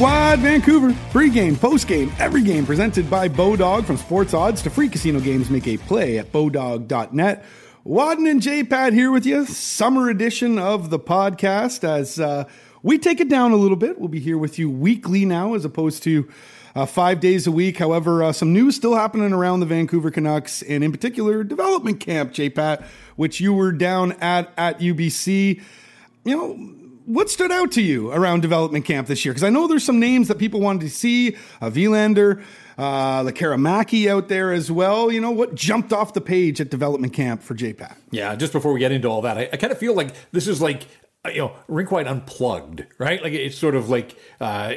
Squad Vancouver. Free game, post game, every game presented by Bodog from sports odds to free casino games. Make a play at bodog.net. Wadden and J-Pat here with you. Summer edition of the podcast as uh, we take it down a little bit. We'll be here with you weekly now as opposed to uh, five days a week. However, uh, some news still happening around the Vancouver Canucks and in particular development camp, J-Pat, which you were down at at UBC. You know, what stood out to you around development camp this year? Because I know there's some names that people wanted to see, uh, Willander, uh, Lekkerimaki out there as well. You know, what jumped off the page at development camp for JPAT? Yeah, just before we get into all that, I, I kind of feel like this is like uh, you know, Rinkwide unplugged, right? Like it's sort of like uh,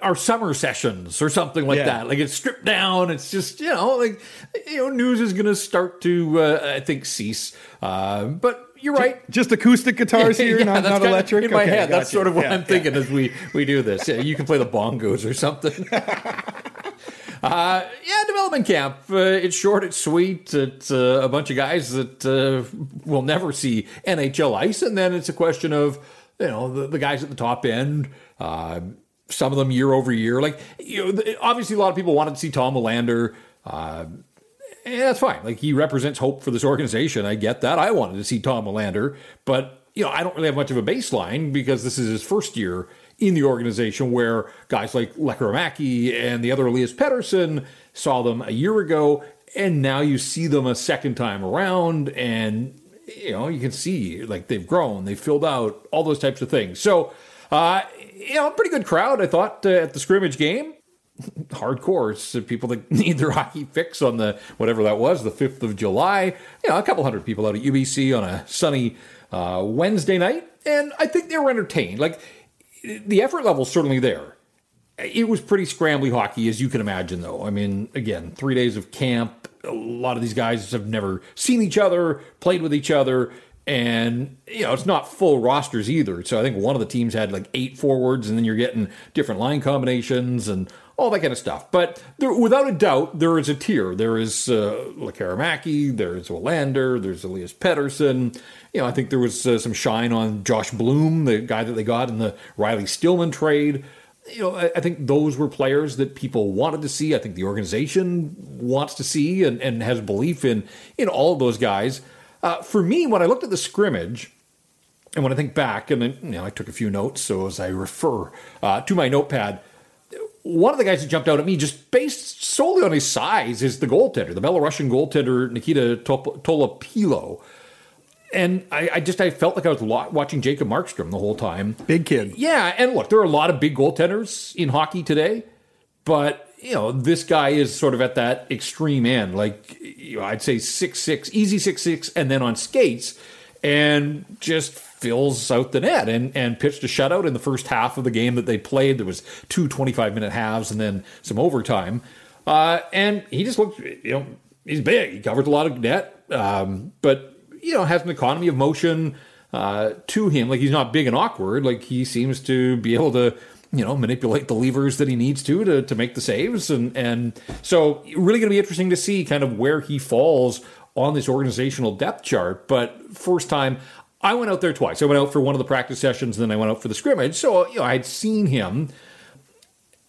our summer sessions or something like yeah. that. Like it's stripped down. It's just you know, like you know, news is going to start to uh, I think cease. Uh, but you're right. Just acoustic guitars here, yeah, not, not electric. In my okay, head, that's sort of what yeah, I'm thinking yeah. as we we do this. Yeah, you can play the bongos or something. Uh, yeah, development camp. Uh, it's short, it's sweet. It's uh, a bunch of guys that uh, will never see NHL ice, and then it's a question of you know the, the guys at the top end. Uh, some of them year over year. Like you know, obviously, a lot of people wanted to see Tom Willander. And that's fine. Like he represents hope for this organization. I get that. I wanted to see Tom Willander, but you know, I don't really have much of a baseline because this is his first year in the organization where guys like Lekkerimaki and the other Elias Pettersson saw them a year ago, and now you see them a second time around, and you know, you can see like they've grown, they've filled out, all those types of things. So, uh, you know, a pretty good crowd, I thought, uh, at the scrimmage game hardcore. People that need their hockey fix on the whatever that was, the fifth of July. You know, a couple hundred people out at UBC on a sunny uh, Wednesday night, and I think they were entertained. Like the effort level certainly there. It was pretty scrambly hockey, as you can imagine, though. I mean, again, three days of camp. A lot of these guys have never seen each other, played with each other, and you know it's not full rosters either. So I think one of the teams had like eight forwards, and then you're getting different line combinations and all that kind of stuff. But there, without a doubt, there is a tier. There is uh, there's Willander, there's Elias Pettersson. You know, I think there was uh, some shine on Josh Bloom, the guy that they got in the Riley Stillman trade. You know, I, I think those were players that people wanted to see. I think the organization wants to see and, and has belief in in all of those guys. Uh, for me, when I looked at the scrimmage, and when I think back, and then, you know, I took a few notes, so as I refer uh, to my notepad, one of the guys that jumped out at me, just based solely on his size, is the goaltender, the Belarusian goaltender Nikita Tolopilo. And I, I, just I felt like I was watching Jacob Markstrom the whole time. Big kid. Yeah, and look, there are a lot of big goaltenders in hockey today, but you know this guy is sort of at that extreme end. Like you know, I'd say six six, easy six six, and then on skates, and just fills out the net and, and pitched a shutout in the first half of the game that they played. There was two 25 minute halves and then some overtime. Uh, and he just looked, you know, he's big. He covers a lot of net, um, but, you know, has an economy of motion uh, to him. Like he's not big and awkward. Like he seems to be able to, you know, manipulate the levers that he needs to to, to make the saves. And, and so really going to be interesting to see kind of where he falls on this organizational depth chart. But first time, I went out there twice. I went out for one of the practice sessions, and then I went out for the scrimmage. So you know, I had seen him,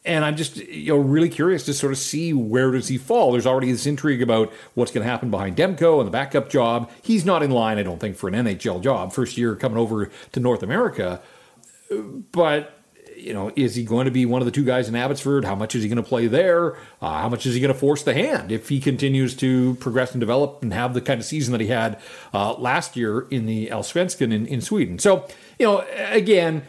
and I'm just you know really curious to sort of see where does he fall. There's already this intrigue about what's going to happen behind Demko and the backup job. He's not in line, I don't think, for an NHL job. First year coming over to North America, but you know, is he going to be one of the two guys in Abbotsford? How much is he going to play there? Uh, how much is he going to force the hand if he continues to progress and develop and have the kind of season that he had uh, last year in the Allsvenskan in, in Sweden? So, you know, again,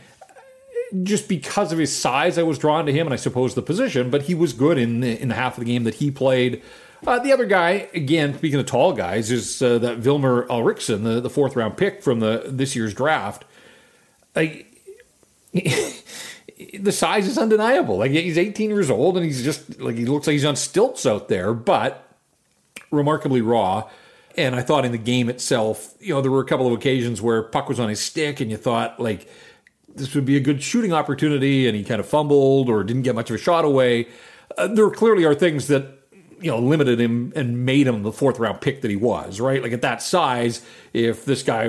just because of his size, I was drawn to him, and I suppose the position. But he was good in the, in the half of the game that he played. Uh, the other guy, again, speaking of tall guys, is uh, that Vilmer Alriksson, the, the fourth round pick from the this year's draft. the size is undeniable. Like he's 18 years old and he's just like he looks like he's on stilts out there, but remarkably raw. And I thought in the game itself, you know, there were a couple of occasions where puck was on his stick and you thought like this would be a good shooting opportunity and he kind of fumbled or didn't get much of a shot away. Uh, there clearly are things that you know, limited him and made him the fourth round pick that he was, right? Like at that size, if this guy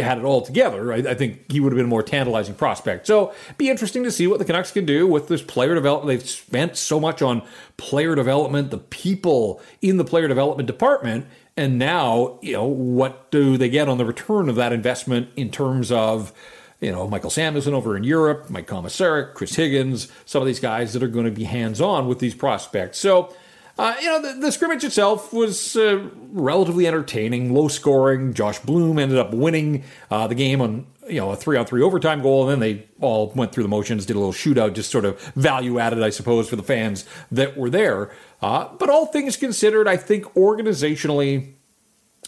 had it all together, I, I think he would have been a more tantalizing prospect. So, be interesting to see what the Canucks can do with this player development. They've spent so much on player development, the people in the player development department, and now, you know, what do they get on the return of that investment in terms of you know, Mikael Samuelsson over in Europe, Mike Komisarek, Chris Higgins, some of these guys that are going to be hands on with these prospects. So, uh, you know, the, the, scrimmage itself was uh, relatively entertaining, low scoring. Josh Bloom ended up winning uh, the game on you know a three on three overtime goal, and then they all went through the motions, did a little shootout, just sort of value added, I suppose, for the fans that were there. Uh, but all things considered, I think organizationally,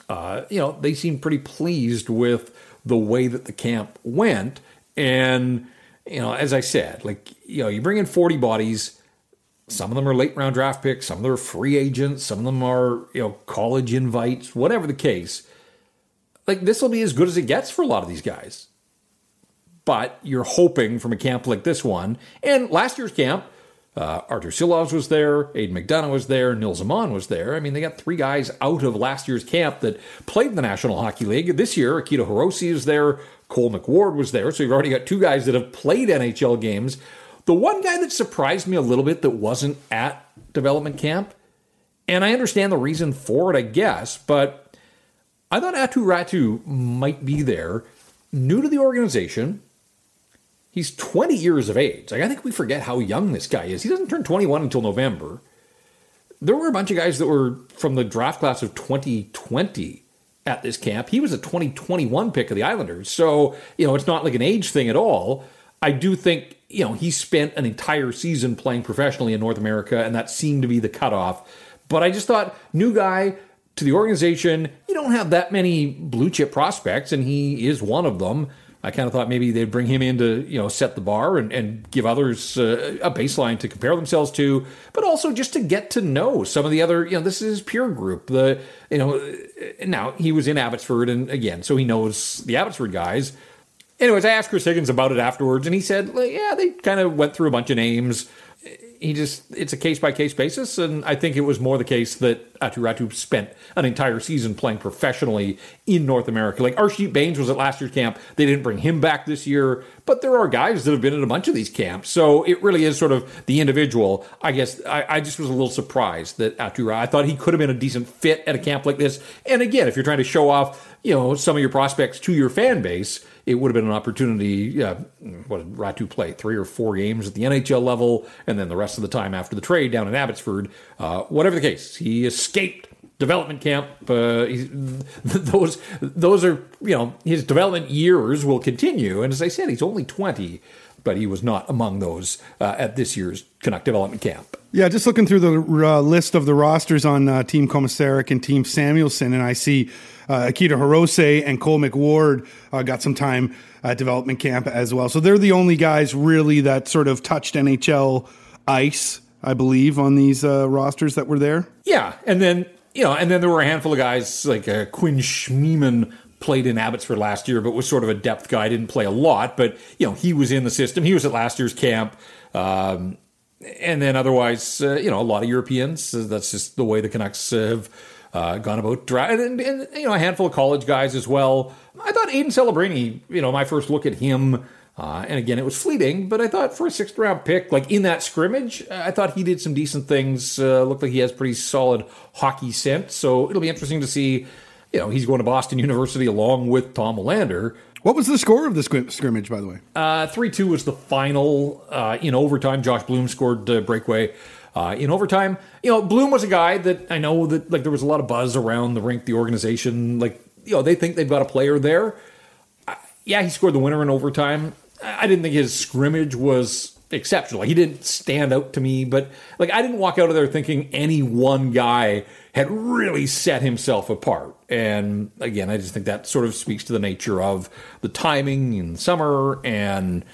uh, you know, they seemed pretty pleased with the way that the camp went, and you know, as I said, like you know, you bring in forty bodies some of them are late round draft picks, some of them are free agents, some of them are, you know, college invites, whatever the case. Like this will be as good as it gets for a lot of these guys. But you're hoping from a camp like this one, and last year's camp, uh, Artur Silovs was there, Aidan McDonough was there, Nils Aman was there. I mean, they got three guys out of last year's camp that played in the National Hockey League. This year, Akito Hirose is there, Cole McWard was there. So you've already got two guys that have played NHL games the one guy that surprised me a little bit that wasn't at development camp, and I understand the reason for it, I guess, but I thought Aatu Räty might be there, new to the organization. He's 20 years of age. Like I think we forget how young this guy is. He doesn't turn 21 until November. There were a bunch of guys that were from the draft class of 2020 at this camp. He was a 2021 pick of the Islanders. So, you know, it's not like an age thing at all. I do think you know, he spent an entire season playing professionally in North America, and that seemed to be the cutoff. But I just thought, new guy to the organization, you don't have that many blue chip prospects, and he is one of them. I kind of thought maybe they'd bring him in to, you know, set the bar and, and give others uh, a baseline to compare themselves to, but also just to get to know some of the other, you know, this is his peer group. The, you know, now he was in Abbotsford, and again, so he knows the Abbotsford guys Anyways, I asked Chris Higgins about it afterwards, and he said, yeah, they kind of went through a bunch of names. He just, it's a case by case basis, and I think it was more the case that Aatu Räty spent an entire season playing professionally in North America. Like Arshdeep Bains was at last year's camp. They didn't bring him back this year, but there are guys that have been at a bunch of these camps. So it really is sort of the individual. I guess I, I just was a little surprised that Aatu I thought he could have been a decent fit at a camp like this. And again, if you're trying to show off, you know, some of your prospects to your fan base, it would have been an opportunity. Yeah, what did Räty play? Three or four games at the NHL level, and then the rest of the time after the trade down in Abbotsford. Uh, whatever the case, he escaped development camp. Uh, those those are you know his development years will continue, and as I said, he's only twenty, but he was not among those uh, at this year's Canuck development camp. Yeah, just looking through the uh, list of the rosters on uh, Team Komisarek and Team Samuelsson, and I see uh, Akito Hirose and Cole McWard uh, got some time at development camp as well. So they're the only guys really that sort of touched NHL ice, I believe, on these uh, rosters that were there. Yeah, and then you know, and then there were a handful of guys like uh, Quinn Schmiemann played in Abbotsford last year, but was sort of a depth guy. Didn't play a lot, but you know he was in the system. He was at last year's camp. Um, and then otherwise, uh, you know, a lot of Europeans. that's just the way the Canucks have uh, gone about driving, and, and, you know a handful of college guys as well. I thought Aiden Celebrini, you know, my first look at him, uh, and again it was fleeting, but I thought for a sixth round pick, like in that scrimmage, I thought he did some decent things. Uh, looked like he has pretty solid hockey sense, so it'll be interesting to see. You know, he's going to Boston University along with Tom Willander. What was the score of the scrimmage, by the way? Uh, 3 2 was the final. Uh, in overtime, Josh Bloom scored the breakaway. Uh, in overtime, you know, Bloom was a guy that I know that like there was a lot of buzz around the rink, the organization. Like, you know, they think they've got a player there. Uh, yeah, he scored the winner in overtime. I didn't think his scrimmage was exceptional. He didn't stand out to me, but like I didn't walk out of there thinking any one guy had really set himself apart. And again, I just think that sort of speaks to the nature of the timing in summer and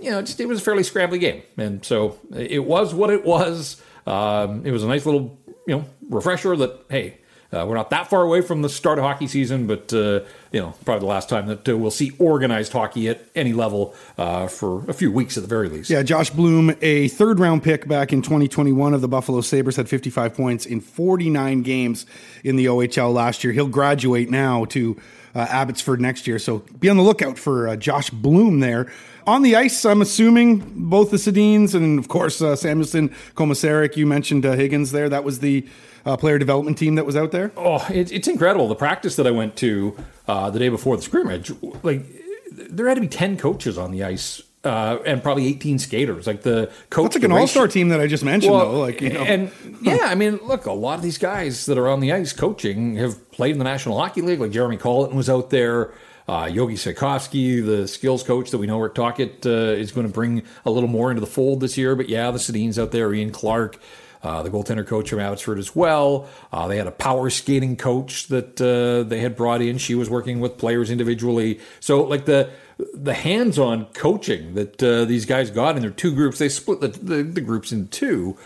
you know, just, it was a fairly scrabbly game, and so it was what it was. Um, it was a nice little, you know, refresher that hey, Uh, we're not that far away from the start of hockey season, but uh, you know, probably the last time that uh, we'll see organized hockey at any level uh, for a few weeks at the very least. Yeah, Josh Bloom, a third round pick back in 2021 of the Buffalo Sabres, had 55 points in 49 games in the OHL last year. He'll graduate now to uh, Abbotsford next year, so be on the lookout for uh, Josh Bloom there. On the ice, I'm assuming both the Sedins and, of course, uh, Samuelsson, Komisarek. You mentioned uh, Higgins there. That was the uh, player development team that was out there. Oh, it, it's incredible. The practice that I went to uh, the day before the scrimmage, like, there had to be 10 coaches on the ice uh, and probably 18 skaters. Like the coach, That's like an all star team that I just mentioned, Well, though. Like, you know. and yeah, I mean, look, a lot of these guys that are on the ice coaching have played in the National Hockey League. Like Jeremy Colliton was out there. Uh, Yogi Svejkovsky, the skills coach that we know Rick Tocchet uh, is going to bring a little more into the fold this year. But yeah, the Sedins out there, Ian Clark, uh, the goaltender coach from Abbotsford as well. Uh, they had a power skating coach that uh, they had brought in. She was working with players individually. So like the the hands-on coaching that uh, these guys got in their two groups, they split the, the, the groups in two.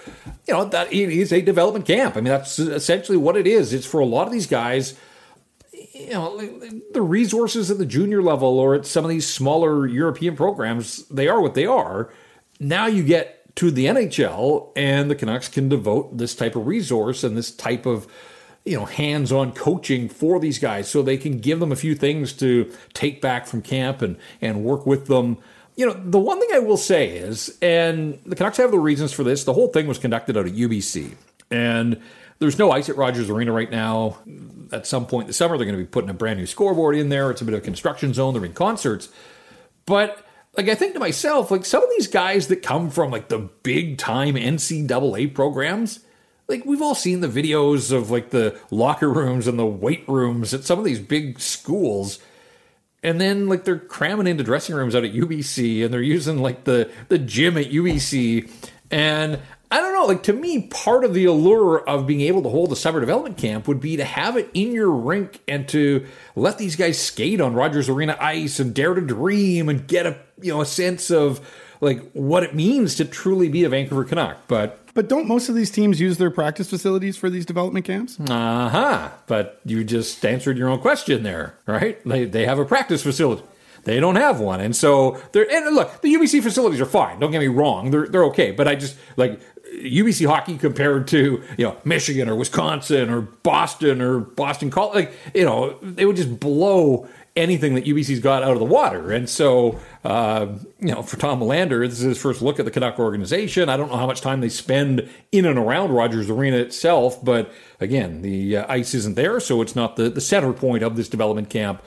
You know that it is a development camp. I mean that's essentially what it is. It's for a lot of these guys you know the resources at the junior level or at some of these smaller European programs, they are what they are. Now you get to the NHL, and the Canucks can devote this type of resource and this type of you know hands-on coaching for these guys, so they can give them a few things to take back from camp and and work with them. You know, the one thing I will say is, and the Canucks have the reasons for this. The whole thing was conducted out at UBC, and there's no ice at Rogers Arena right now. At some point this summer, they're going to be putting a brand new scoreboard in there. It's a bit of a construction zone. They're in concerts. But like I think to myself, like some of these guys that come from like the big time NCAA programs, like we've all seen the videos of like the locker rooms and the weight rooms at some of these big schools. And then like they're cramming into dressing rooms out at UBC and they're using like the the gym at UBC. And I don't know, like to me, part of the allure of being able to hold a summer development camp would be to have it in your rink and to let these guys skate on Rogers Arena ice and dare to dream and get a you know a sense of like what it means to truly be a Vancouver Canuck. But but don't most of these teams use their practice facilities for these development camps? uh huh. But you just answered your own question there, right? They they have a practice facility. They don't have one, and so they're and look. The UBC facilities are fine. Don't get me wrong; they're they're okay. But I just like UBC hockey compared to you know Michigan or Wisconsin or Boston or Boston College. Like you know, they would just blow anything that UBC's got out of the water. And so, uh, you know, for Tom Willander, this is his first look at the Canuck organization. I don't know how much time they spend in and around Rogers Arena itself, but again, the uh, ice isn't there, so it's not the, the center point of this development camp.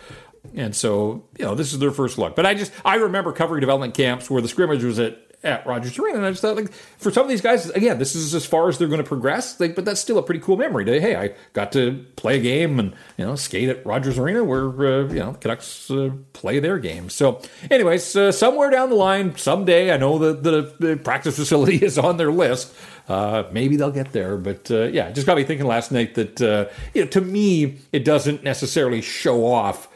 And so, you know, this is their first look. But I just, I remember covering development camps where the scrimmage was at at Rogers Arena. And I just thought, like, for some of these guys, again, this is as far as they're going to progress. Like, but that's still a pretty cool memory. To, hey, I got to play a game and you know skate at Rogers Arena where uh, you know the Canucks uh, play their games. So, anyways, uh, somewhere down the line, someday, I know that the, the practice facility is on their list. Uh, maybe they'll get there, but uh, yeah, just got me thinking last night that uh, you know, to me, it doesn't necessarily show off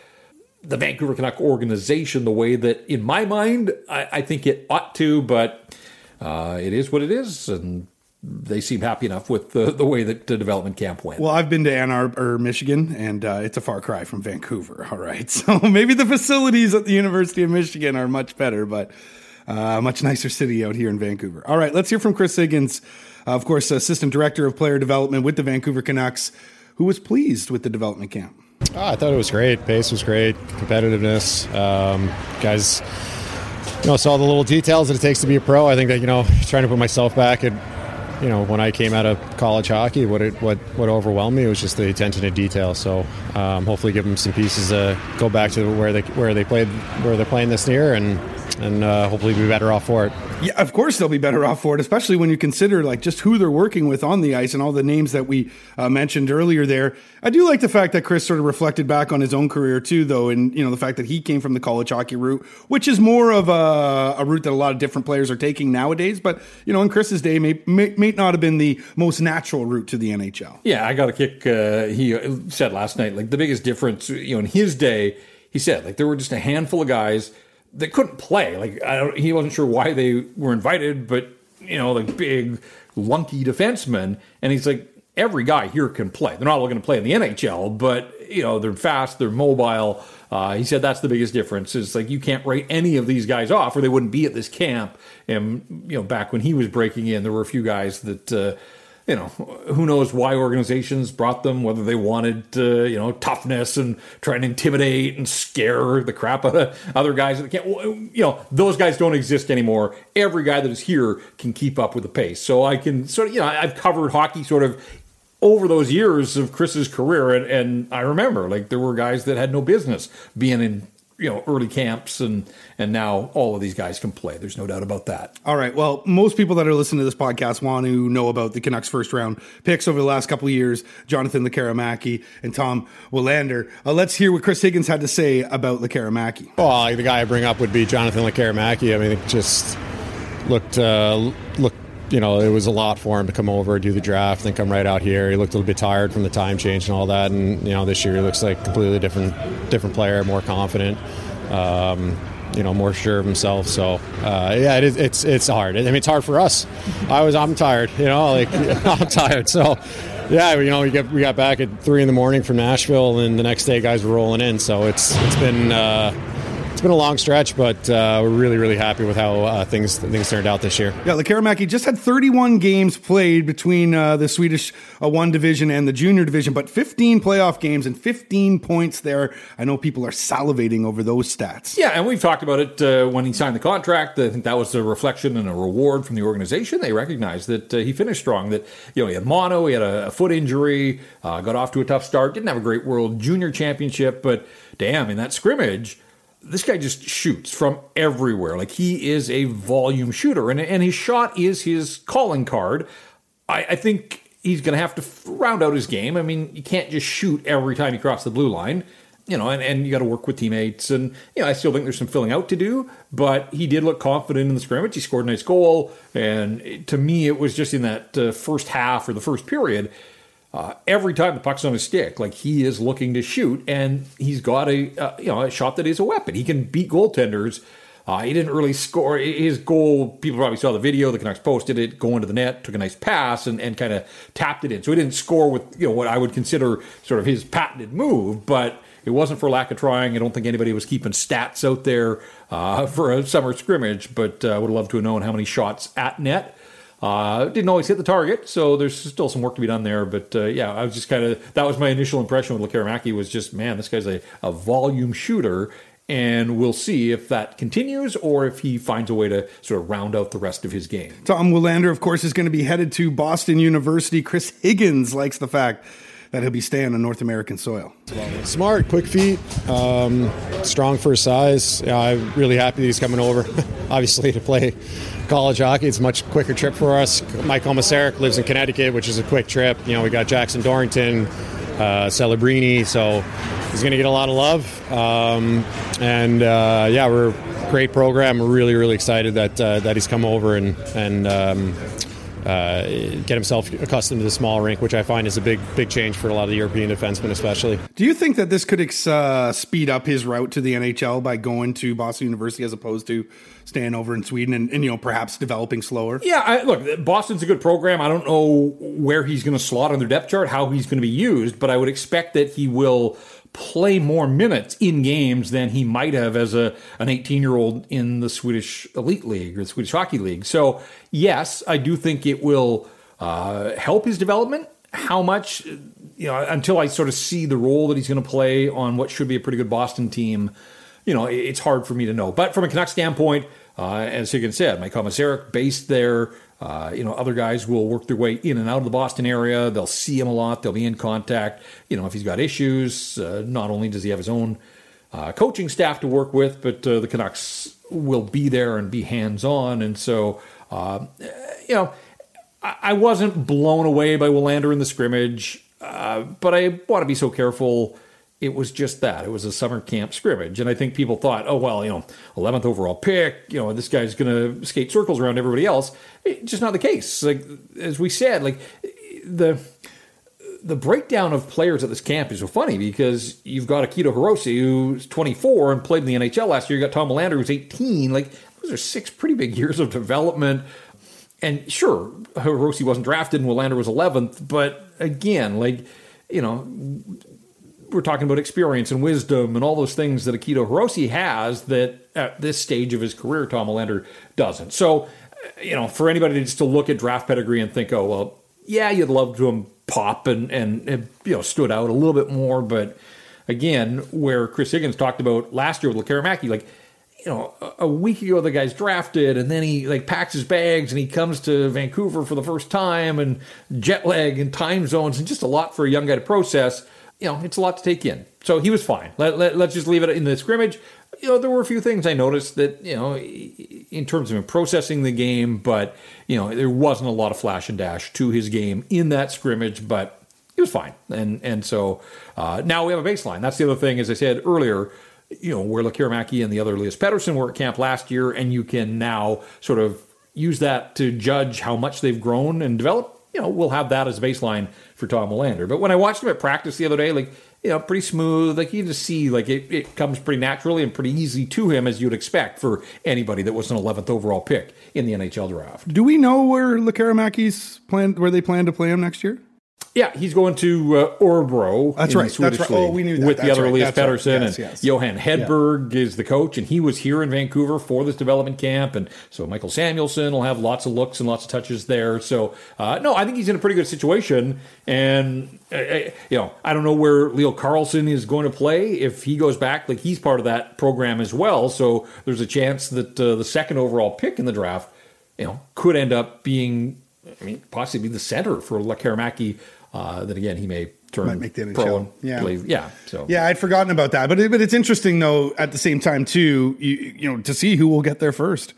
the Vancouver Canuck organization the way that, in my mind, I, I think it ought to, but uh, it is what it is, and they seem happy enough with the, the way that the development camp went. Well, I've been to Ann Arbor, Michigan, and uh, it's a far cry from Vancouver. All right, so maybe the facilities at the University of Michigan are much better, but uh, a much nicer city out here in Vancouver. All right, let's hear from Chris Higgins, uh, of course, assistant director of player development with the Vancouver Canucks, who was pleased with the development camp. Oh, I thought it was great. Pace was great. Competitiveness. Um, guys, you know, saw the little details that it takes to be a pro. I think that you know, trying to put myself back at, you know, when I came out of college hockey, what it what what overwhelmed me was just the attention to detail. So um, hopefully, give them some pieces to go back to where they where they played where they're playing this year, and and uh, hopefully be better off for it. Yeah, of course they'll be better off for it, especially when you consider like just who they're working with on the ice and all the names that we uh, mentioned earlier. There, I do like the fact that Chris sort of reflected back on his own career too, though, and you know the fact that he came from the college hockey route, which is more of a, a route that a lot of different players are taking nowadays. But you know, in Chris's day, may, may, may not have been the most natural route to the NHL. Yeah, I got a kick. Uh, he said last night, like the biggest difference, you know, in his day, he said like there were just a handful of guys that couldn't play. Like I don't, he wasn't sure why they were invited, but you know, like big lunky defensemen, and he's like, every guy here can play. They're not all going to play in the NHL, but you know they're fast, they're mobile. Uh, he said that's the biggest difference. It's like you can't write any of these guys off, or they wouldn't be at this camp. And you know, back when he was breaking in, there were a few guys that. Uh, you know, who knows why organizations brought them, whether they wanted, uh, you know, toughness and try and intimidate and scare the crap out of other guys that can't, you know, those guys don't exist anymore. Every guy that is here can keep up with the pace. So I can sort of, you know, I've covered hockey sort of over those years of Chris's career, and, and I remember like there were guys that had no business being in you know early camps and and now all of these guys can play there's no doubt about that all right well most people that are listening to this podcast want to know about the canucks first round picks over the last couple of years jonathan Lekkerimaki and tom willander uh, let's hear what chris higgins had to say about Lekkerimaki. well the guy i bring up would be jonathan Lekkerimaki. i mean it just looked uh, looked you know, it was a lot for him to come over, do the draft, and come right out here. He looked a little bit tired from the time change and all that. And you know, this year he looks like completely different, different player, more confident. Um, you know, more sure of himself. So uh, yeah, it is, it's it's hard. I mean, it's hard for us. I was I'm tired. You know, like I'm tired. So yeah, you know, we got we got back at three in the morning from Nashville, and the next day guys were rolling in. So it's it's been. Uh, it's been a long stretch, but uh, we're really, really happy with how uh, things things turned out this year. Yeah, Lekkerimaki just had 31 games played between uh, the Swedish uh, one division and the junior division, but 15 playoff games and 15 points there. I know people are salivating over those stats. Yeah, and we've talked about it uh, when he signed the contract. I think that was a reflection and a reward from the organization. They recognized that uh, he finished strong. That you know he had mono, he had a, a foot injury, got off to a tough start, didn't have a great World Junior Championship, but damn, in that scrimmage this guy just shoots from everywhere. Like he is a volume shooter, and and his shot is his calling card. I, I think he's going to have to round out his game. I mean, you can't just shoot every time you cross the blue line, you know, and, and you got to work with teammates. And you know, I still think there's some filling out to do, but he did look confident in the scrimmage. He scored a nice goal, and to me, it was just in that uh, first half or the first period uh, every time the puck's on his stick, like he is looking to shoot, and he's got a uh, you know a shot that is a weapon. He can beat goaltenders. Uh, he didn't really score his goal. People probably saw the video. The Canucks posted it, going to the net, took a nice pass, and, and kind of tapped it in. So he didn't score with you know what I would consider sort of his patented move, but it wasn't for lack of trying. I don't think anybody was keeping stats out there uh, for a summer scrimmage, but I uh, would have loved to have known how many shots at net. Uh, didn't always hit the target, so there's still some work to be done there. But uh, yeah, I was just kind of that was my initial impression with Lekkerimaki was just man, this guy's a, a volume shooter, and we'll see if that continues or if he finds a way to sort of round out the rest of his game. Tom Willander, of course, is going to be headed to Boston University. Chris Higgins likes the fact that he'll be staying on North American soil. Smart, quick feet, um, strong for his size. Yeah, I'm really happy that he's coming over, obviously, to play college hockey. It's a much quicker trip for us. Mike Komisarek lives in Connecticut, which is a quick trip. You know, we got Jackson Dorrington, uh, Celebrini, so he's going to get a lot of love. Um, and uh, yeah, we're great program. We're really, really excited that uh, that he's come over and and um, uh, get himself accustomed to the small rink, which I find is a big, big change for a lot of the European defensemen, especially. Do you think that this could uh, speed up his route to the NHL by going to Boston University as opposed to staying over in Sweden and, and you know perhaps developing slower? Yeah, I, look, Boston's a good program. I don't know where he's going to slot on their depth chart, how he's going to be used, but I would expect that he will play more minutes in games than he might have as a an 18 year old in the Swedish Elite League or the Swedish Hockey League. So yes, I do think it will uh, help his development. How much, you know, until I sort of see the role that he's going to play on what should be a pretty good Boston team, you know, it's hard for me to know. But from a Canucks standpoint, uh, as Higgins said, Mike Komisarek based there uh, you know, other guys will work their way in and out of the Boston area. They'll see him a lot. They'll be in contact. You know, if he's got issues, uh, not only does he have his own uh, coaching staff to work with, but uh, the Canucks will be there and be hands on. And so, uh, you know, I-, I, wasn't blown away by Willander in the scrimmage, but I want to be so careful it was just that. It was a summer camp scrimmage. And I think people thought, oh, well, you know, 11th overall pick, you know, this guy's going to skate circles around everybody else. It's just not the case. Like, as we said, like, the the breakdown of players at this camp is so funny because you've got Akito Hirose, who's 24 and played in the NHL last year. You got Tom Willander, who's 18. Like, those are six pretty big years of development. And sure, Hirose wasn't drafted and Willander was 11th, but again, like, you know, we're talking about experience and wisdom and all those things that Akito Hirose has that at this stage of his career, Tom Willander doesn't. So, uh, you know, for anybody to just to look at draft pedigree and think, oh, well, yeah, you'd love to him pop and, and, and, you know, stood out a little bit more. But again, where Chris Higgins talked about last year with Lekkerimaki, like, you know, a week ago the guy's drafted and then he like packs his bags and he comes to Vancouver for the first time and jet lag and time zones and just a lot for a young guy to process. You know, it's a lot to take in. So he was fine. Let, let, let's just leave it in the scrimmage. You know, there were a few things I noticed that, you know, in terms of processing the game, but, you know, there wasn't a lot of flash and dash to his game in that scrimmage, but he was fine. And and so uh, now we have a baseline. That's the other thing, as I said earlier, you know, where Lekkerimaki and the other Elias Pettersson were at camp last year, and you can now sort of use that to judge how much they've grown and developed. You know, we'll have that as a baseline for Tom Willander. But when I watched him at practice the other day, like, you know, pretty smooth. Like you just see, like it, it comes pretty naturally and pretty easy to him as you'd expect for anybody that was an 11th overall pick in the NHL draft. Do we know where Lekkerimaki's plan, where they plan to play him next year? Yeah, he's going to uh, Örebro. That's right. That's right. Oh, we knew that. With That's the other right. Elias That's right. Yes, and yes. Johan Hedberg is the coach, and he was here in Vancouver for this development camp, and so Mikael Samuelsson will have lots of looks and lots of touches there. So, uh, no, I think he's in a pretty good situation, and uh, uh, you know, I don't know where Leo Carlsson is going to play if he goes back. Like he's part of that program as well, so there's a chance that uh, the second overall pick in the draft, you know, could end up being, I mean, possibly be the center for Lekkerimaki. Uh, then again, he may turn Might make the pro NHL. and Yeah. play- yeah. So Yeah, I'd forgotten about that, but it, but it's interesting though. At the same time, too, you, you know, to see who will get there first.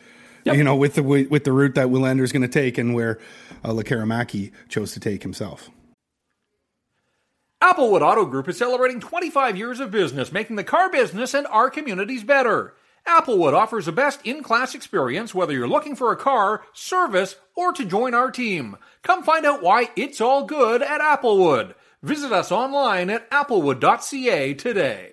Yep. You know, with the with the route that Willander is going to take, and where uh, Lekkerimaki chose to take himself. Applewood Auto Group is celebrating 25 years of business, making the car business and our communities better. Applewood offers the best in class experience whether you're looking for a car, service, or to join our team. Come find out why it's all good at Applewood. Visit us online at applewood.ca today.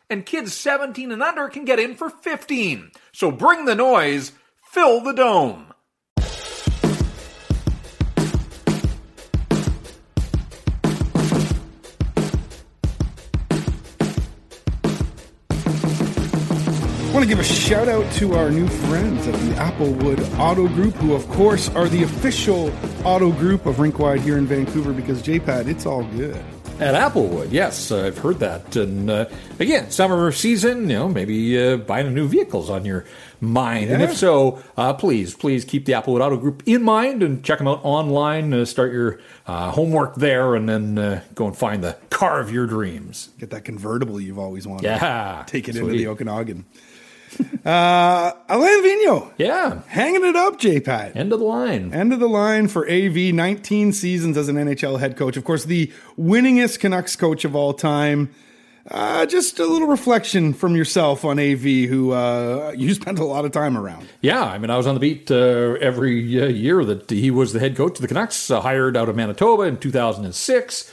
and kids 17 and under can get in for 15. So bring the noise, fill the dome. Want to give a shout out to our new friends at the Applewood Auto Group, who, of course, are the official auto group of Rinkwide here in Vancouver. Because JPat, it's all good. At Applewood, yes, uh, I've heard that. And uh, again, summer season, you know, maybe uh, buying a new vehicle's on your mind. And if so, uh, please, please keep the Applewood Auto Group in mind and check them out online. Uh, start your uh, homework there, and then uh, go and find the car of your dreams. Get that convertible you've always wanted. Yeah, Take it into the Okanagan. Uh, Alain Vigneault, Yeah, hanging it up, JPat. end of the line. End of the line for AV, 19 seasons as an NHL head coach. Of course, the winningest Canucks coach of all time. Uh, just a little reflection from yourself on AV, who uh, you spent a lot of time around. Yeah, I mean, I was on the beat uh, every uh, year that he was the head coach of the Canucks, uh, hired out of Manitoba in 2006.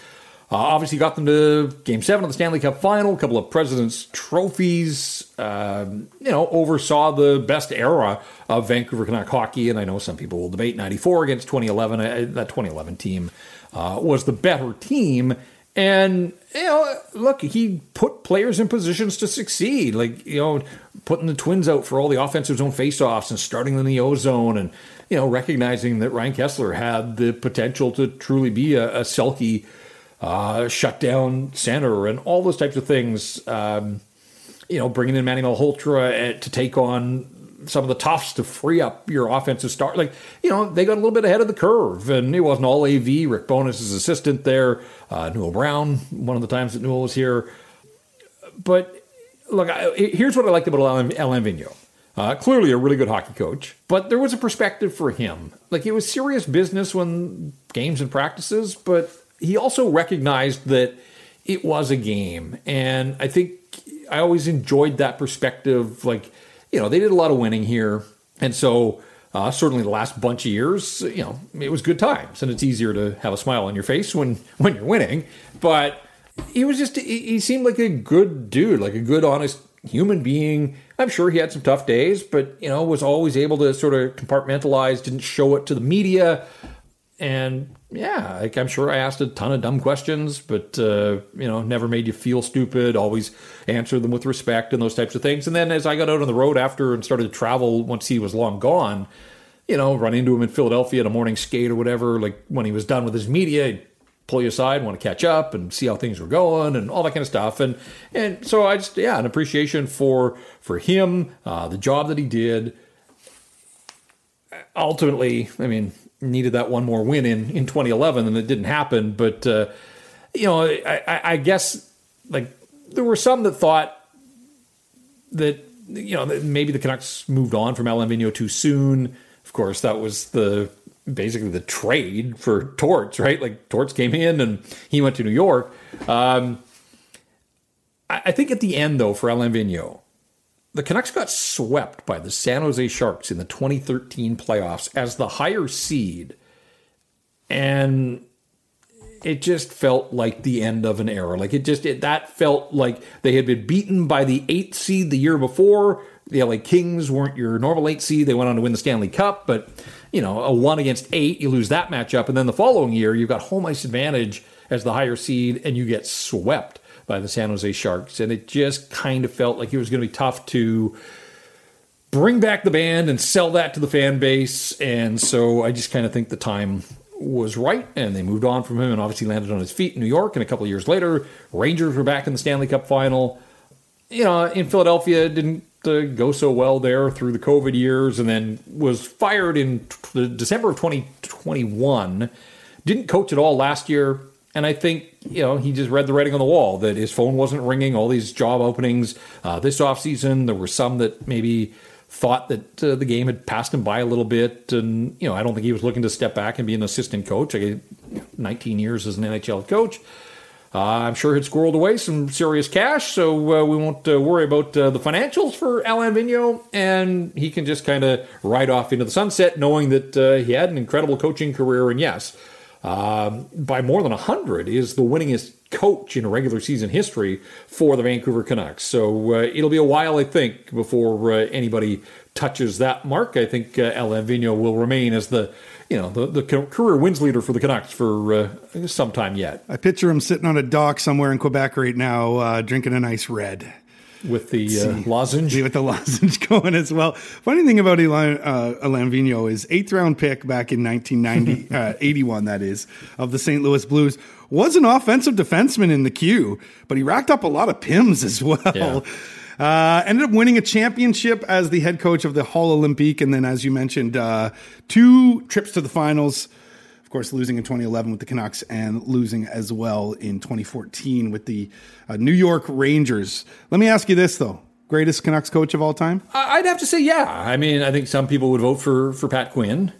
Uh, obviously, got them to Game Seven of the Stanley Cup Final, a couple of Presidents' trophies. Um, you know, oversaw the best era of Vancouver Canuck hockey, and I know some people will debate '94 against 2011. Uh, that 2011 team uh, was the better team. And you know, look, he put players in positions to succeed. Like you know, putting the Twins out for all the offensive zone faceoffs and starting in the O zone, and you know, recognizing that Ryan Kesler had the potential to truly be a, a Selke uh, shutdown center, and all those types of things. Um, you know, bringing in Manny Malhotra uh, to take on some of the toughs to free up your offensive start. Like, you know, they got a little bit ahead of the curve, and it wasn't all AV. Rick Bowness is assistant there. Uh, Newell Brown, one of the times that Newell was here. But look, I, here's what I liked about Alain, Alain Vigneault. Uh, clearly a really good hockey coach, but there was a perspective for him. Like it was serious business when games and practices, but he also recognized that it was a game. And I think I always enjoyed that perspective. Like, you know, they did a lot of winning here. And so, uh, certainly the last bunch of years, you know, it was good times. And it's easier to have a smile on your face when, when you're winning. But he was just, he seemed like a good dude, like a good, honest human being. I'm sure he had some tough days, but, you know, was always able to sort of compartmentalize, didn't show it to the media. And yeah, like I'm sure I asked a ton of dumb questions, but uh, you know, never made you feel stupid. Always answered them with respect and those types of things. And then as I got out on the road after and started to travel once he was long gone, you know, run into him in Philadelphia at a morning skate or whatever. Like when he was done with his media, he'd pull you aside, want to catch up and see how things were going and all that kind of stuff. And and so I just yeah, an appreciation for for him, uh, the job that he did. Ultimately, I mean, needed that one more win in, in 2011 and it didn't happen. But, uh, you know, I, I, guess like there were some that thought that, you know, maybe the Canucks moved on from Alain Vigneault too soon. Of course, that was the basically the trade for Torts, right? Like Torts came in and he went to New York. Um, I, I think at the end, though, for Alain Vigneault, the Canucks got swept by the San Jose Sharks in the 2013 playoffs as the higher seed. And it just felt like the end of an era. Like it just it, that felt like they had been beaten by the eighth seed the year before. The LA Kings weren't your normal eight seed. They went on to win the Stanley Cup, but you know, a one against eight, you lose that matchup, and then the following year you've got home ice advantage as the higher seed, and you get swept by the San Jose Sharks. And it just kind of felt like it was going to be tough to bring back the band and sell that to the fan base. And so I just kind of think the time was right and they moved on from him and obviously landed on his feet in New York. And a couple years later, Rangers were back in the Stanley Cup final. You know, in Philadelphia, didn't uh, go so well there through the COVID years and then was fired in t- December of 2021. Didn't coach at all last year. And I think, you know, he just read the writing on the wall that his phone wasn't ringing, all these job openings uh, this offseason. There were some that maybe thought that uh, the game had passed him by a little bit. And, you know, I don't think he was looking to step back and be an assistant coach. I 19 years as an NHL coach. Uh, I'm sure he'd squirreled away some serious cash, so uh, we won't uh, worry about uh, the financials for Alain Vigneault, and he can just kind of ride off into the sunset, knowing that uh, he had an incredible coaching career. And yes, um, by more than 100, is the winningest coach in regular season history for the Vancouver Canucks. So uh, it'll be a while, I think, before uh, anybody touches that mark. I think uh, Vigneault will remain as the you know the, the career wins leader for the Canucks for uh, some time yet. I picture him sitting on a dock somewhere in Quebec right now, uh, drinking a nice red with the uh, lozenge. with the lozenge going as well. Funny thing about Alain, uh, Vigneault is eighth round pick back in 1990, uh, 81, that is, of the St. Louis Blues. Was an offensive defenseman in the queue, but he racked up a lot of PIMs as well. Yeah. Uh, ended up winning a championship as the head coach of the Hull Olympique, and then, as you mentioned, uh, two trips to the finals of course, losing in 2011 with the Canucks and losing as well in 2014 with the uh, New York Rangers. Let me ask you this, though. Greatest Canucks coach of all time? I'd have to say, yeah. I mean, I think some people would vote for, for Pat Quinn.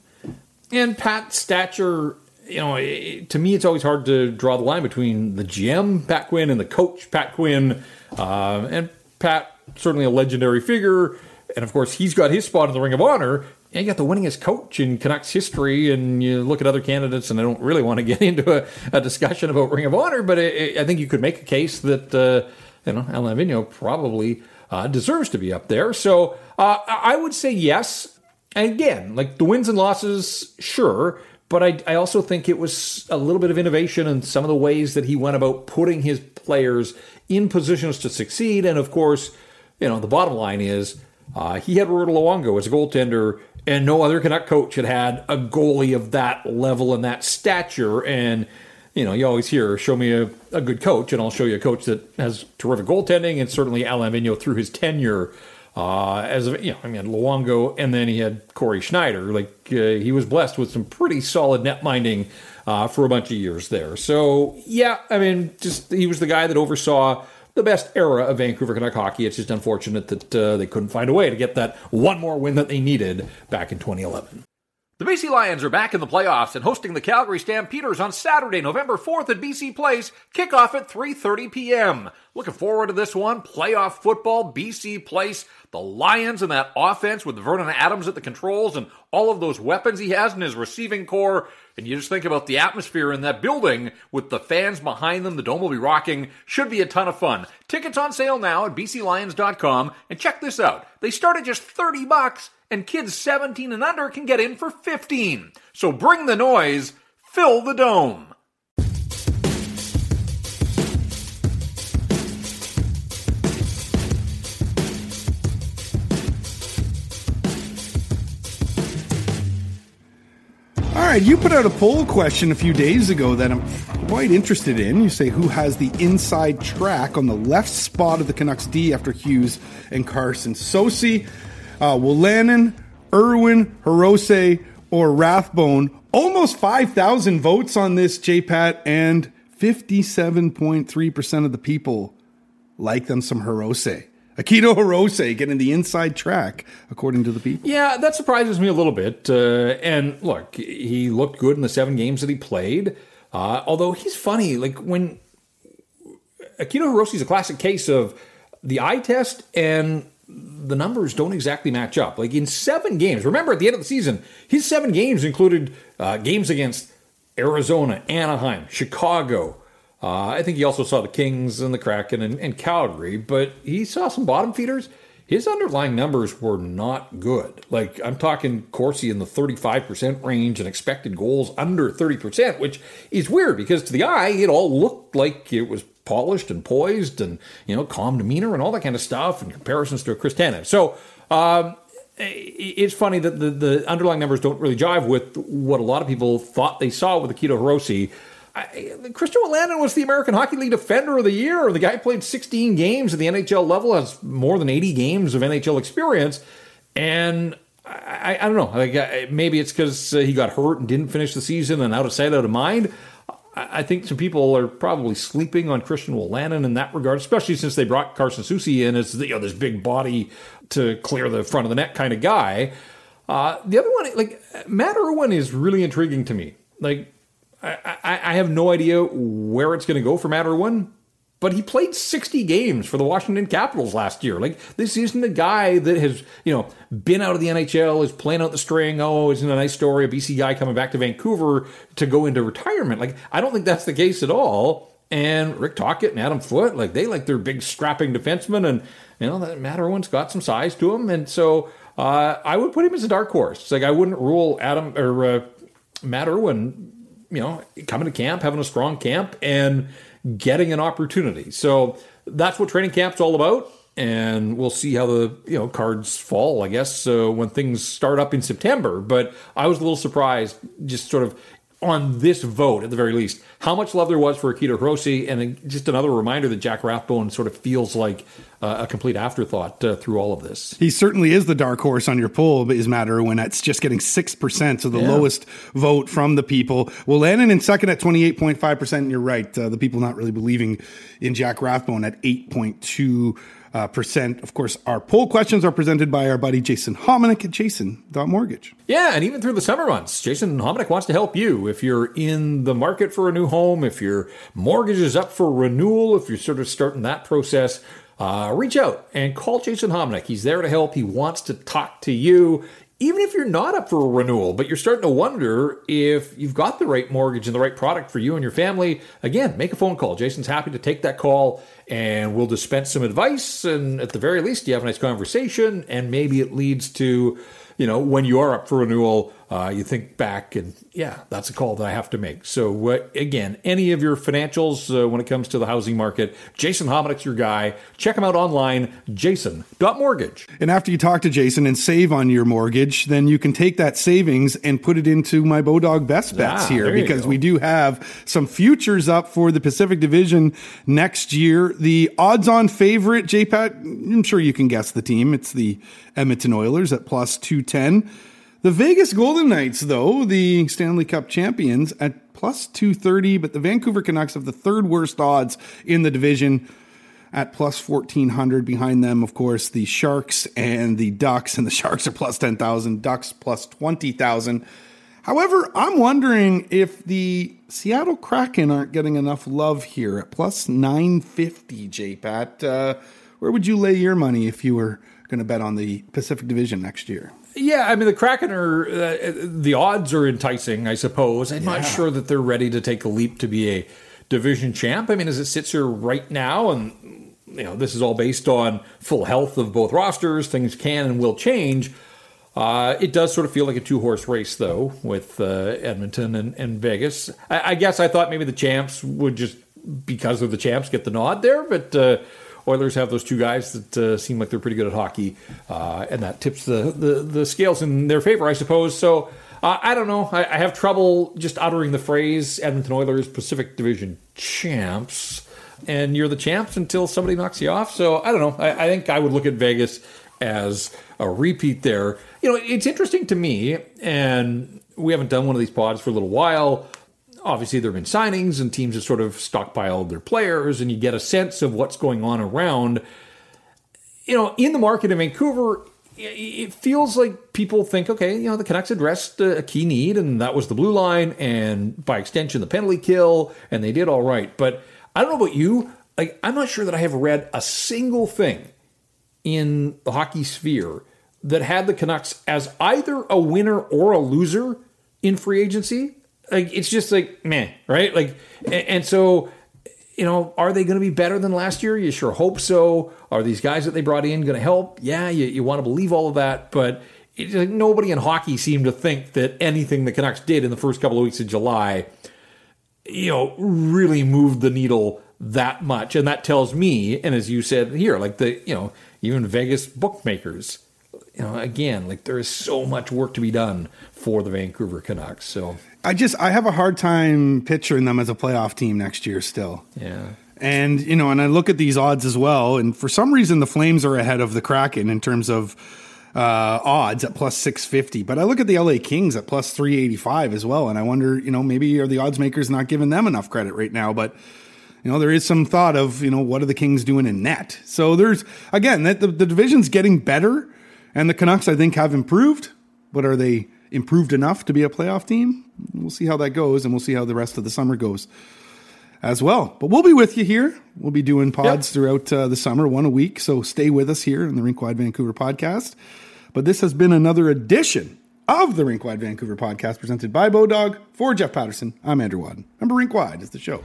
And Pat's stature, you know, to me, it's always hard to draw the line between the GM, Pat Quinn, and the coach, Pat Quinn. Uh, and Pat, certainly a legendary figure. And of course, he's got his spot in the Ring of Honor you got the winningest coach in Canucks history, and you look at other candidates, and I don't really want to get into a, a discussion about Ring of Honor, but it, it, I think you could make a case that uh, you know Alain Vigneault probably uh, deserves to be up there. So uh, I would say yes. And again, like the wins and losses, sure, but I, I also think it was a little bit of innovation in some of the ways that he went about putting his players in positions to succeed. And of course, you know the bottom line is. Uh, he had Roberto Luongo as a goaltender and no other Canuck coach had had a goalie of that level and that stature. And you know, you always hear, "Show me a, a good coach, and I'll show you a coach that has terrific goaltending." And certainly, Alain Vigneault through his tenure uh, as you know, I mean, Luongo, and then he had Cory Schneider. Like uh, he was blessed with some pretty solid net minding uh, for a bunch of years there. So yeah, I mean, just he was the guy that oversaw the best era of Vancouver Canuck hockey. It's just unfortunate that uh, they couldn't find a way to get that one more win that they needed back in 2011. The BC Lions are back in the playoffs and hosting the Calgary Stampeders on Saturday, November 4th at BC Place. Kickoff at 3:30 p.m. Looking forward to this one. Playoff football, BC Place. The Lions and that offense with Vernon Adams at the controls and all of those weapons he has in his receiving core. And you just think about the atmosphere in that building with the fans behind them. The dome will be rocking. Should be a ton of fun. Tickets on sale now at bclions.com. And check this out. They start at just 30 bucks and kids 17 and under can get in for 15. So bring the noise, fill the dome. Right, you put out a poll question a few days ago that I'm quite interested in. You say who has the inside track on the left spot of the Canucks D after Hughes and Carson Soucy. Uh, Wolanin, Irwin, Hirose, or Rathbone. Almost 5,000 votes on this, JPAT, and 57.3% of the people like them some Hirose. Akito Hirose getting the inside track, according to the people. Yeah, that surprises me a little bit. Uh, and look, he looked good in the seven games that he played. Uh, although he's funny, like when Akito Hirose is a classic case of the eye test and the numbers don't exactly match up. Like in seven games, remember at the end of the season, his seven games included uh, games against Arizona, Anaheim, Chicago, uh, I think he also saw the Kings and the Kraken and, and, Calgary, but he saw some bottom feeders. His underlying numbers were not good. Like I'm talking Corsi in the 35% range and expected goals under 30%, which is weird because to the eye it all looked like it was polished and poised and you know calm demeanor and all that kind of stuff and comparisons to Chris Tanev. So um, it's funny that the, the underlying numbers don't really jive with what a lot of people thought they saw with Akito Hirose. I, Christian Wolanin was the American Hockey League Defender of the Year. The guy played 16 games at the NHL level, has more than 80 games of NHL experience, and I, I don't know. Like maybe it's because uh, he got hurt and didn't finish the season and out of sight, out of mind. I think some people are probably sleeping on Christian Wolanin in that regard, especially since they brought Carson Soucy in as you know this big body to clear the front of the net kind of guy. Uh, the other one, like Matt Irwin, is really intriguing to me. Like I, I, have no idea where it's going to go for Matt Irwin, but he played 60 games for the Washington Capitals last year. Like, this isn't a guy that has, you know, been out of the NHL, is playing out the string. Oh, isn't a nice story? A BC guy coming back to Vancouver to go into retirement. Like, I don't think that's the case at all. And Rick Tocchet and Adam Foote, like, they like their big strapping defensemen. And, you know, that Matt Irwin's got some size to him. And so uh, I would put him as a dark horse. Like, I wouldn't rule Adam or uh, Matt you know, coming to camp, having a strong camp, and getting an opportunity. So that's what training camp's all about. And we'll see how the you know cards fall, I guess, uh, when things start up in September. But I was a little surprised, just sort of on this vote at the very least, how much love there was for Akito Hirose, and just another reminder that Jack Rathbone sort of feels like uh, a complete afterthought uh, through all of this. He certainly is the dark horse on your poll, but is Matt Irwin. It's just getting 6%, so the yeah. lowest vote from the people. Wolanin in second at 28.5%, and you're right, uh, the people not really believing in Jack Rathbone at 8.2 uh, percent. Of course, our poll questions are presented by our buddy Jason Hominick at jason.mortgage. Yeah, and even through the summer months, Jason Hominick wants to help you. If you're in the market for a new home, if your mortgage is up for renewal, if you're sort of starting that process, uh, reach out and call Jason Hominick. He's there to help. He wants to talk to you even if you're not up for a renewal, but you're starting to wonder if you've got the right mortgage and the right product for you and your family, again, make a phone call. Jason's happy to take that call and we'll dispense some advice. And at the very least, you have a nice conversation and maybe it leads to you know, when you are up for renewal, uh, you think back and yeah, that's a call that I have to make. So uh, again, any of your financials uh, when it comes to the housing market, Jason Hominick's your guy. Check him out online, jason.mortgage. And after you talk to Jason and save on your mortgage, then you can take that savings and put it into my Bodog best bets ah, here because we do have some futures up for the Pacific Division next year. The odds on favorite, JPAT, I'm sure you can guess the team. It's the Edmonton Oilers at plus 210. The Vegas Golden Knights, though, the Stanley Cup champions, at plus 230, but the Vancouver Canucks have the third worst odds in the division. at plus 1400. Behind them, of course, the Sharks and the Ducks, and the Sharks are plus 10,000, Ducks plus 20,000. However, I'm wondering if the Seattle Kraken aren't getting enough love here at plus 950, J Pat. Uh, where would you lay your money if you were going to bet on the Pacific Division next year? Yeah, I mean the Kraken are uh, the odds are enticing, I suppose. I'm yeah. not sure that they're ready to take a leap to be a division champ. I mean, as it sits here right now, and you know this is all based on full health of both rosters. Things can and will change. Uh, it does sort of feel like a two horse race, though, with uh, Edmonton and, and Vegas. I, I, guess I thought maybe the champs would just, because of the champs, get the nod there, but uh, Oilers have those two guys that uh, seem like they're pretty good at hockey, uh, and that tips the, the, the, scales in their favor, I suppose. So uh, I don't know. I, I, have trouble just uttering the phrase Edmonton Oilers Pacific Division champs, and you're the champs until somebody knocks you off. So I don't know. I, I think I would look at Vegas as a repeat there. You know, it's interesting to me, and we haven't done one of these pods for a little while obviously there have been signings and teams have sort of stockpiled their players and you get a sense of what's going on around. You know, in the market in Vancouver, it feels like people think, okay, you know, the Canucks addressed a key need, and that was the blue line, and by extension, the penalty kill, and they did all right. But I don't know about you. Like, I'm not sure that I have read a single thing in the hockey sphere that had the Canucks as either a winner or a loser in free agency like it's just like man, right? Like, and, so you know, are they going to be better than last year? You sure hope so. Are these guys that they brought in going to help? Yeah, you, you want to believe all of that, but like, nobody in hockey seemed to think that anything the Canucks did in the first couple of weeks of July, you know, really moved the needle that much. And that tells me, and as you said here, like the, you know, even Vegas bookmakers, you know, again, like there is so much work to be done for the Vancouver Canucks. So I just I have a hard time picturing them as a playoff team next year still. Yeah. And you know, and I look at these odds as well, and for some reason the Flames are ahead of the Kraken in terms of uh, odds at plus 650. But I look at the LA Kings at plus 385 as well, and I wonder, you know, maybe are the odds makers not giving them enough credit right now? But you know, there is some thought of, you know, what are the Kings doing in net? So there's again that the, the division's getting better, and the Canucks I think have improved, but are they improved enough to be a playoff team? We'll see how that goes, and we'll see how the rest of the summer goes as well. But we'll be with you here. We'll be doing pods yep. throughout uh, the summer, one a week. So stay with us here in the Rink Wide Vancouver podcast. But this has been another edition of the Rink Wide Vancouver podcast presented by Bodog for Jeff Patterson, I'm Andrew Wadden. Remember, Rink Wide is the show.